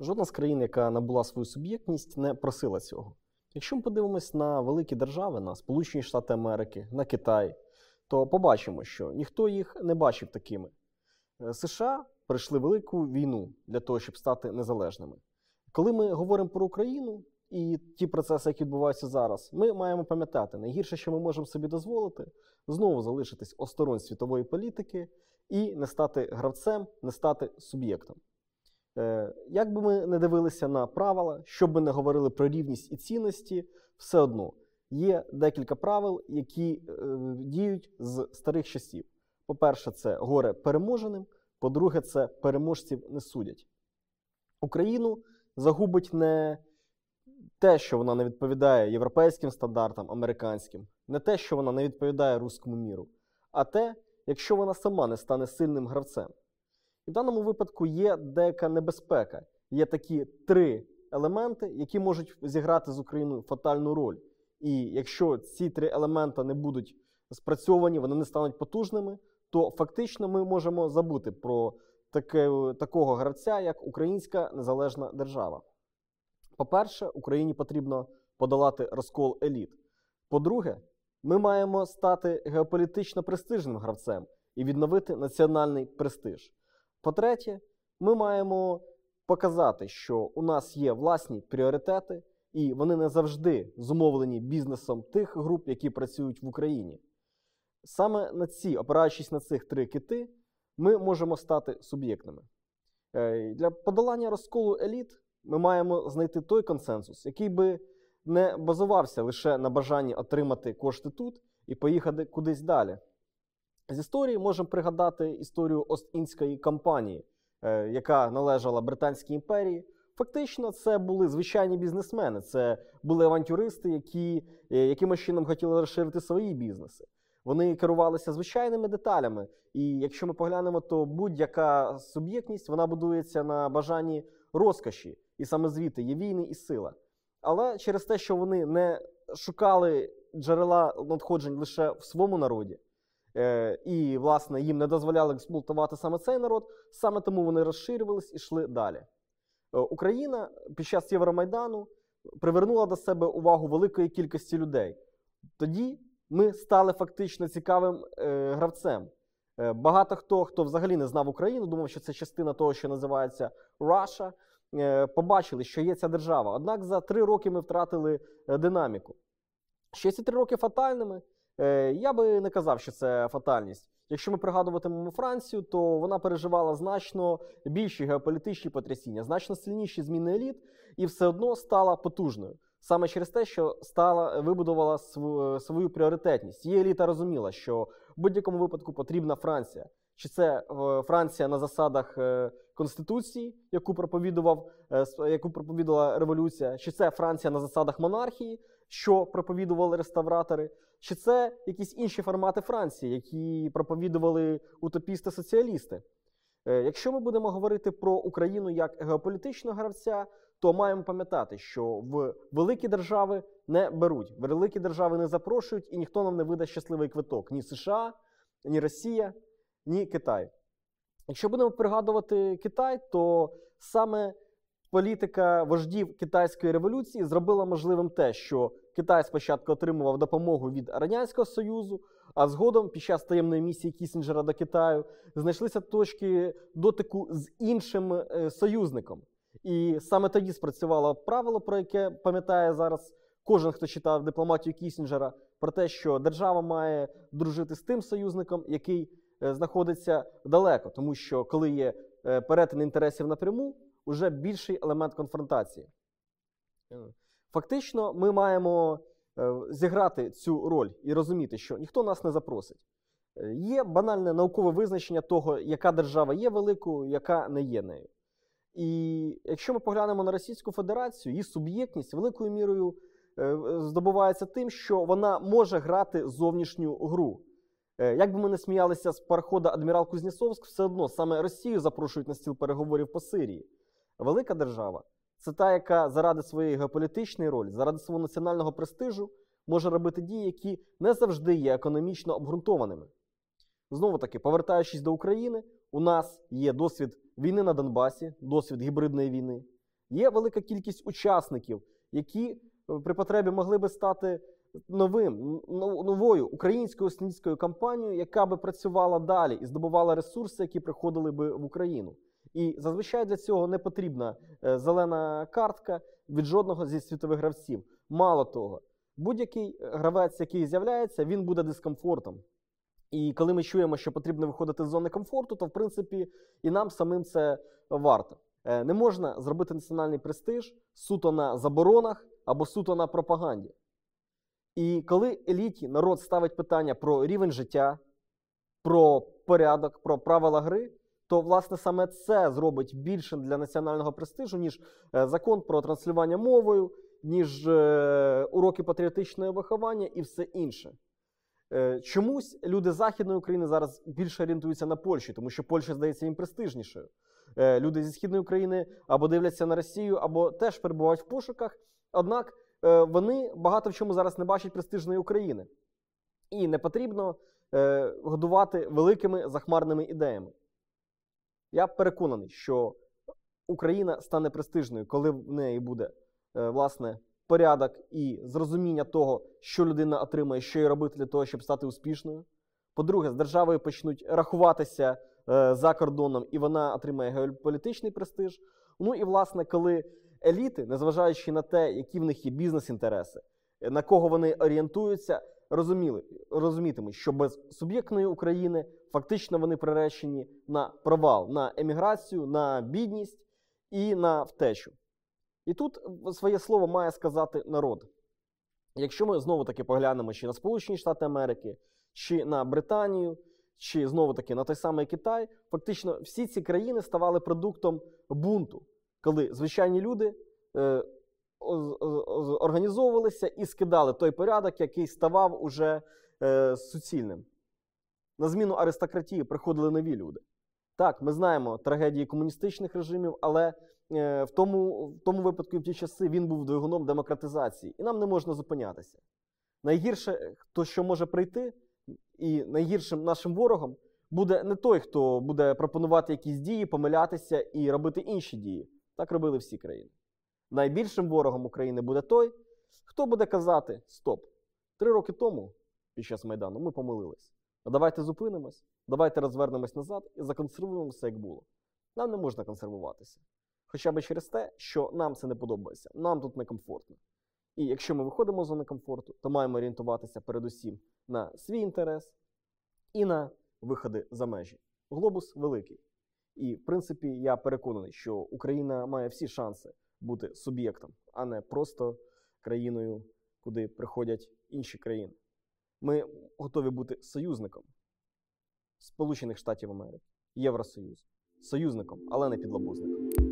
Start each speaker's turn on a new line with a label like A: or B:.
A: Жодна з країн, яка набула свою суб'єктність, не просила цього. Якщо ми подивимось на великі держави, на Сполучені Штати Америки, на Китай, то побачимо, що ніхто їх не бачив такими. Е, США пройшли велику війну для того, щоб стати незалежними. Коли ми говоримо про Україну і ті процеси, які відбуваються зараз, ми маємо пам'ятати, найгірше, що ми можемо собі дозволити, знову залишитись осторонь світової політики і не стати гравцем, не стати суб'єктом. Е, як би ми не дивилися на правила, що б не говорили про рівність і цінності, все одно є декілька правил, які е, діють з старих часів. По-перше, це горе переможеним, по-друге, це переможців не судять. Україну загубить не те, що вона не відповідає європейським стандартам, американським, не те, що вона не відповідає руському міру, а те, якщо вона сама не стане сильним гравцем. І в даному випадку є деяка небезпека. Є такі три елементи, які можуть зіграти з Україною фатальну роль. І якщо ці три елемента не будуть спрацьовані, вони не стануть потужними, то фактично ми можемо забути про таке, такого гравця, як Українська Незалежна Держава. По-перше, Україні потрібно подолати розкол еліт. По-друге, ми маємо стати геополітично престижним гравцем і відновити національний престиж. По-третє, ми маємо показати, що у нас є власні пріоритети, і вони не завжди зумовлені бізнесом тих груп, які працюють в Україні. Саме на ці, опираючись на цих три кити, ми можемо стати суб'єктними. Е, для подолання розколу еліт ми маємо знайти той консенсус, який би не базувався лише на бажанні отримати кошти тут і поїхати кудись далі. З історії можемо пригадати історію Ост-Індської компанії, е, яка належала Британській імперії. Фактично, це були звичайні бізнесмени, це були авантюристи, які е, якимось чином хотіли розширити свої бізнеси. Вони керувалися звичайними деталями. І якщо ми поглянемо, то будь-яка суб'єктність вона будується на бажанні розкоші, і саме звідти є війни і сила. Але через те, що вони не шукали джерела надходжень лише в своєму народі, і, власне, їм не дозволяли експлуатувати саме цей народ, саме тому вони розширювались і йшли далі. Е, Україна під час Євромайдану привернула до себе увагу великої кількості людей. Тоді ми стали фактично цікавим е, гравцем. Е, багато хто, хто взагалі не знав Україну, думав, що це частина того, що називається е, побачили, що є ця держава. Однак за три роки ми втратили е, динаміку. Що ці три роки фатальними, е, я би не казав, що це фатальність. Якщо ми пригадуватимемо Францію, то вона переживала значно більші геополітичні потрясіння, значно сильніші зміни еліт, і все одно стала потужною. Саме через те, що стала вибудувала свою, свою пріоритетність. Її еліта розуміла, що в будь-якому випадку потрібна Франція. Чи це е, Франція на засадах е, Конституції, яку проповідував, е, яку проповідувала революція, чи це Франція на засадах монархії, що проповідували реставратори, чи це якісь інші формати Франції, які проповідували утопісти-соціалісти. Якщо ми будемо говорити про Україну як геополітичного гравця, то маємо пам'ятати, що в великі держави не беруть, великі держави не запрошують, і ніхто нам не видасть щасливий квиток ні США, ні Росія, ні Китай. Якщо будемо пригадувати Китай, то саме політика вождів китайської революції зробила можливим те, що Китай спочатку отримував допомогу від Радянського Союзу, а згодом, під час таємної місії Кісінджера до Китаю, знайшлися точки дотику з іншим е, союзником. І саме тоді спрацювало правило, про яке пам'ятає зараз кожен, хто читав дипломатію Кісінджера, про те, що держава має дружити з тим союзником, який знаходиться далеко, тому що коли є е, перетин інтересів напряму, вже більший елемент конфронтації. Е, фактично, ми маємо зіграти цю роль і розуміти, що ніхто нас не запросить. Є банальне наукове визначення того, яка держава є великою, яка не є нею. І якщо ми поглянемо на Російську Федерацію, її суб'єктність великою мірою е, здобувається тим, що вона може грати зовнішню гру. Е, як би ми не сміялися з парохода Адмірал Кузнєцовськ, все одно саме Росію запрошують на стіл переговорів по Сирії. Велика держава це та, яка заради своєї геополітичної ролі, заради свого національного престижу може робити дії, які не завжди є економічно обґрунтованими. Знову таки, повертаючись до України, у нас є досвід війни на Донбасі, досвід гібридної війни. Є велика кількість учасників, які е, при потребі могли би стати новим, новою українською сніцькою компанією, яка би працювала далі і здобувала ресурси, які приходили би в Україну. І зазвичай для цього не потрібна е, зелена картка від жодного зі світових гравців. Мало того, будь-який гравець, який з'являється, він буде дискомфортом. І коли ми чуємо, що потрібно виходити з зони комфорту, то в принципі і нам самим це варто. Е, Не можна зробити національний престиж суто на заборонах або суто на пропаганді. І коли еліті народ ставить питання про рівень життя, про порядок, про правила гри, то власне саме це зробить більшим для національного престижу, ніж е, закон про транслювання мовою, ніж е, уроки патріотичного виховання і все інше. Е, Чомусь люди Західної України зараз більше орієнтуються на Польщу, тому що Польща здається їм престижнішою. Люди зі Східної України або дивляться на Росію, або теж перебувають в пошуках. Однак вони багато в чому зараз не бачать престижної України. І не потрібно е, годувати великими захмарними ідеями. Я переконаний, що Україна стане престижною, коли в неї буде е, власне порядок і зрозуміння того, що людина отримає, що їй робити для того, щоб стати успішною. По-друге, з державою почнуть рахуватися е, за кордоном, і вона отримає геополітичний престиж. Ну і власне, коли еліти, незважаючи на те, які в них є бізнес-інтереси, на кого вони орієнтуються, розуміли, розумітимуть, що без суб'єктної України фактично вони приречені на провал, на еміграцію, на бідність і на втечу. І тут своє слово має сказати народ. Якщо ми знову таки поглянемо чи на Сполучені Штати Америки, чи на Британію, чи знову таки на той самий Китай, фактично всі ці країни ставали продуктом бунту, коли звичайні люди е, організовувалися і скидали той порядок, який ставав уже е, суцільним. На зміну аристократії приходили нові люди. Так, ми знаємо трагедії комуністичних режимів, але е, в, тому, в тому випадку і в ті часи він був двигуном демократизації, і нам не можна зупинятися. Найгірше, хто що може прийти, і найгіршим нашим ворогом буде не той, хто буде пропонувати якісь дії, помилятися і робити інші дії. Так робили всі країни. Найбільшим ворогом України буде той, хто буде казати: Стоп, три роки тому, під час Майдану, ми помилились. А давайте зупинимось, давайте розвернемось назад і законсервуємо все, як було. Нам не можна консервуватися. Хоча б через те, що нам це не подобається, нам тут некомфортно. І якщо ми виходимо з зони комфорту, то маємо орієнтуватися передусім на свій інтерес і на виходи за межі. Глобус великий. І, в принципі, я переконаний, що Україна має всі шанси бути суб'єктом, а не просто країною, куди приходять інші країни. Ми готові бути союзником Сполучених Штатів Америки, Євросоюз, союзником, але не підлабузником.